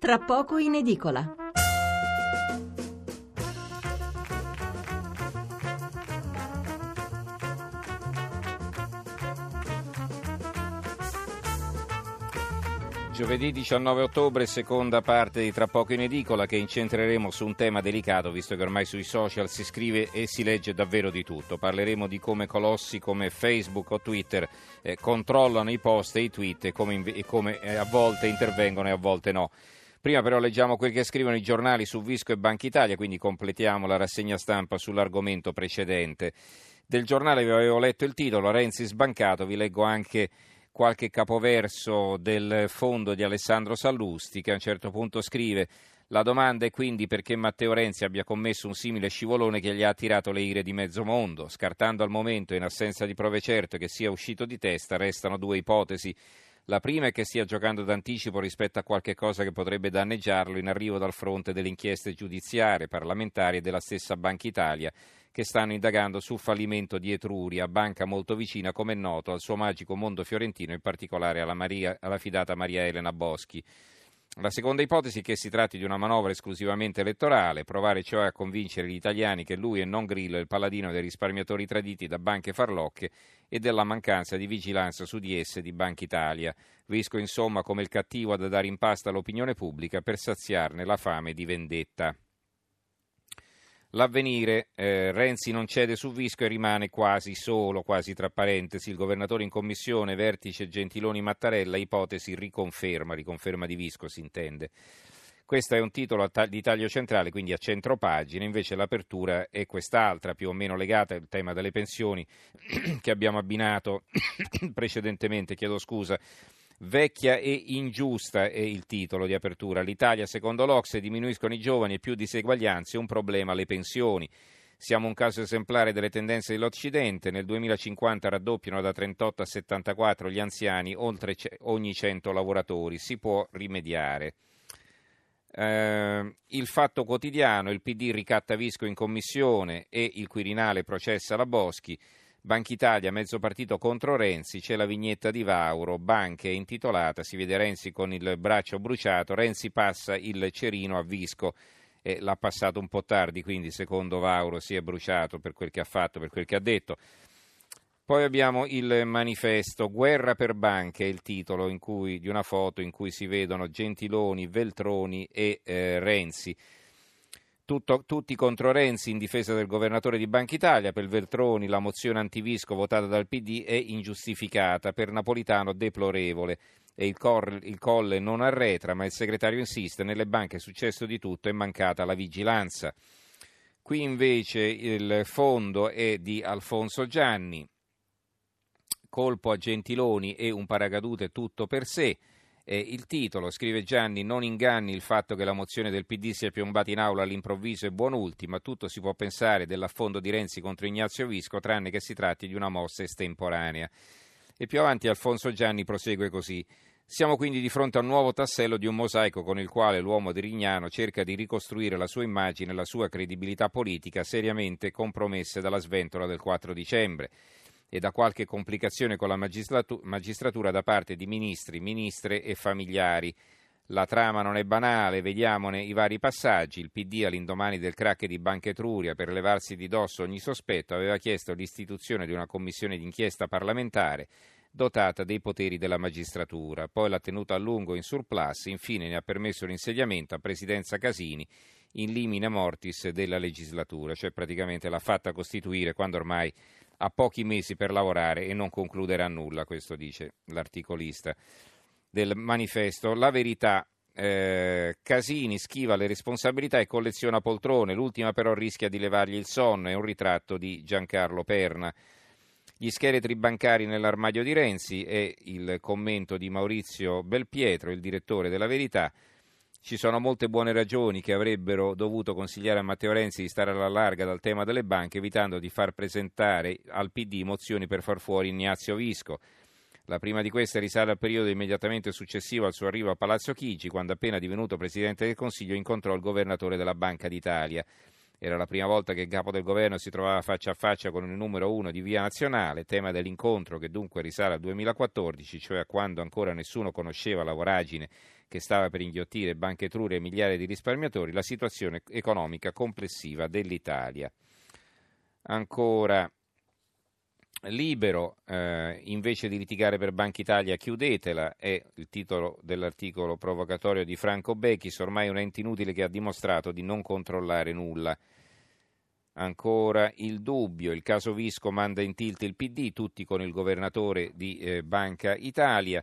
Tra poco in edicola. Giovedì 19 ottobre, seconda parte di Tra poco in edicola che incentreremo su un tema delicato visto che ormai sui social si scrive e si legge davvero di tutto. Parleremo di come colossi come Facebook o Twitter eh, controllano i post e i tweet e come, e come eh, a volte intervengono e a volte no. Prima però leggiamo quel che scrivono i giornali su Visco e Banca Italia, quindi completiamo la rassegna stampa sull'argomento precedente. Del giornale vi avevo letto il titolo, Renzi sbancato, vi leggo anche qualche capoverso del fondo di Alessandro Sallusti che a un certo punto scrive la domanda è quindi perché Matteo Renzi abbia commesso un simile scivolone che gli ha attirato le ire di mezzo mondo. Scartando al momento, in assenza di prove certe, che sia uscito di testa, restano due ipotesi. La prima è che stia giocando d'anticipo rispetto a qualche cosa che potrebbe danneggiarlo in arrivo dal fronte delle inchieste giudiziarie, parlamentari e della stessa Banca Italia che stanno indagando sul fallimento di Etruria, banca molto vicina, come è noto, al suo magico mondo fiorentino, in particolare alla, Maria, alla fidata Maria Elena Boschi. La seconda ipotesi è che si tratti di una manovra esclusivamente elettorale, provare cioè a convincere gli italiani che lui e non Grillo è il paladino dei risparmiatori traditi da banche farlocche e della mancanza di vigilanza su di esse di Banca Italia. Visco insomma come il cattivo da dare in pasta all'opinione pubblica per saziarne la fame di vendetta. L'avvenire, eh, Renzi non cede su Visco e rimane quasi solo, quasi tra parentesi, il governatore in commissione, vertice Gentiloni Mattarella, ipotesi riconferma, riconferma di Visco si intende. Questo è un titolo di taglio centrale, quindi a centro pagina, invece l'apertura è quest'altra, più o meno legata al tema delle pensioni che abbiamo abbinato precedentemente, chiedo scusa. Vecchia e ingiusta è il titolo di apertura. L'Italia, secondo l'Ocse, diminuiscono i giovani e più diseguaglianze, un problema le pensioni. Siamo un caso esemplare delle tendenze dell'Occidente. Nel 2050 raddoppiano da 38 a 74 gli anziani oltre ogni 100 lavoratori. Si può rimediare. Uh, il fatto quotidiano, il PD ricatta Visco in commissione e il Quirinale processa la Boschi. Banca Italia, mezzo partito contro Renzi, c'è la vignetta di Vauro, banche intitolata, si vede Renzi con il braccio bruciato, Renzi passa il cerino a Visco e l'ha passato un po' tardi, quindi secondo Vauro si è bruciato per quel che ha fatto, per quel che ha detto. Poi abbiamo il manifesto Guerra per banche, il titolo cui, di una foto in cui si vedono Gentiloni, Veltroni e eh, Renzi. Tutto, tutti contro Renzi in difesa del governatore di Banca Italia, per Veltroni la mozione antivisco votata dal PD è ingiustificata, per Napolitano deplorevole e il, cor, il Colle non arretra, ma il segretario insiste, nelle banche è successo di tutto, è mancata la vigilanza. Qui invece il fondo è di Alfonso Gianni, colpo a Gentiloni e un paracadute tutto per sé. Eh, il titolo, scrive Gianni, non inganni il fatto che la mozione del PD sia piombata in aula all'improvviso e buon ultima, tutto si può pensare dell'affondo di Renzi contro Ignazio Visco, tranne che si tratti di una mossa estemporanea. E più avanti Alfonso Gianni prosegue così. Siamo quindi di fronte a un nuovo tassello di un mosaico con il quale l'uomo di Rignano cerca di ricostruire la sua immagine e la sua credibilità politica seriamente compromesse dalla sventola del 4 dicembre e da qualche complicazione con la magistratura da parte di ministri, ministre e familiari. La trama non è banale, vediamone i vari passaggi. Il PD all'indomani del crack di Banca Etruria per levarsi di dosso ogni sospetto aveva chiesto l'istituzione di una commissione d'inchiesta parlamentare dotata dei poteri della magistratura, poi l'ha tenuta a lungo in surplus, infine ne ha permesso l'insediamento a presidenza Casini in limine mortis della legislatura, cioè praticamente l'ha fatta costituire quando ormai ha pochi mesi per lavorare e non concluderà nulla, questo dice l'articolista del manifesto. La verità eh, Casini schiva le responsabilità e colleziona poltrone, l'ultima però rischia di levargli il sonno, è un ritratto di Giancarlo Perna. Gli scheletri bancari nell'armadio di Renzi è il commento di Maurizio Belpietro, il direttore della Verità. Ci sono molte buone ragioni che avrebbero dovuto consigliare a Matteo Renzi di stare alla larga dal tema delle banche, evitando di far presentare al PD mozioni per far fuori Ignazio Visco. La prima di queste risale al periodo immediatamente successivo al suo arrivo a Palazzo Chigi, quando appena divenuto Presidente del Consiglio incontrò il governatore della Banca d'Italia. Era la prima volta che il capo del governo si trovava faccia a faccia con il numero uno di Via Nazionale, tema dell'incontro che dunque risale al 2014, cioè a quando ancora nessuno conosceva la voragine che stava per inghiottire banche Etruria e migliaia di risparmiatori, la situazione economica complessiva dell'Italia. Ancora libero, eh, invece di litigare per Banca Italia chiudetela, è il titolo dell'articolo provocatorio di Franco Bechis, ormai un ente inutile che ha dimostrato di non controllare nulla. Ancora il dubbio, il caso Visco manda in tilt il PD, tutti con il governatore di eh, Banca Italia.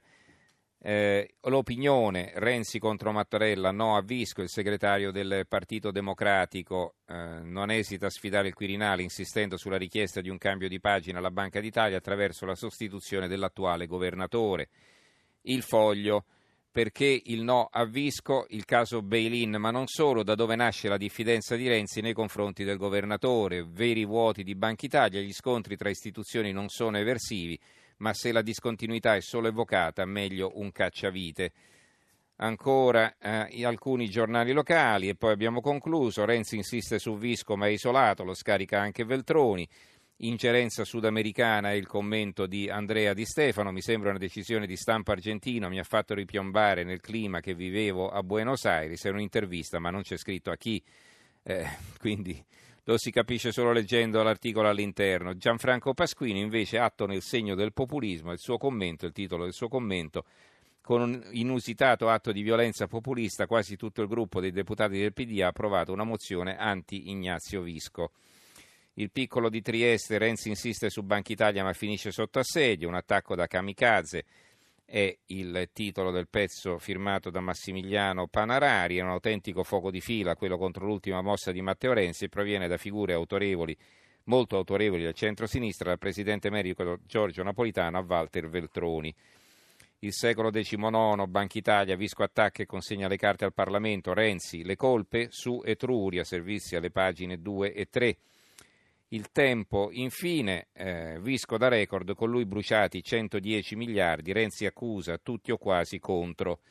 Eh, l'opinione Renzi contro Mattarella, no a Visco, il segretario del Partito Democratico eh, non esita a sfidare il Quirinale insistendo sulla richiesta di un cambio di pagina alla Banca d'Italia attraverso la sostituzione dell'attuale governatore. Il foglio perché il no a Visco, il caso Bailin, ma non solo, da dove nasce la diffidenza di Renzi nei confronti del governatore, veri vuoti di Banca Italia, gli scontri tra istituzioni non sono eversivi, ma se la discontinuità è solo evocata, meglio un cacciavite. Ancora eh, alcuni giornali locali e poi abbiamo concluso. Renzi insiste su Visco ma è isolato, lo scarica anche Veltroni. Ingerenza sudamericana è il commento di Andrea Di Stefano. Mi sembra una decisione di stampo argentino, mi ha fatto ripiombare nel clima che vivevo a Buenos Aires. È un'intervista, ma non c'è scritto a chi. Eh, quindi lo si capisce solo leggendo l'articolo all'interno. Gianfranco Pasquini invece atto nel segno del populismo, il suo commento, il titolo del suo commento, con un inusitato atto di violenza populista quasi tutto il gruppo dei deputati del PD ha approvato una mozione anti-Ignazio Visco. Il piccolo di Trieste, Renzi insiste su Banca Italia ma finisce sotto assedio, un attacco da kamikaze è il titolo del pezzo firmato da Massimiliano Panarari, è un autentico fuoco di fila, quello contro l'ultima mossa di Matteo Renzi e proviene da figure autorevoli, molto autorevoli del centro-sinistra, dal presidente emerico Giorgio Napolitano a Walter Veltroni. Il secolo XIX, Banca Italia, Visco attacca e consegna le carte al Parlamento, Renzi, le colpe su Etruria, servizi alle pagine 2 e 3. Il tempo, infine, eh, Visco da record, con lui bruciati 110 miliardi, Renzi accusa tutti o quasi contro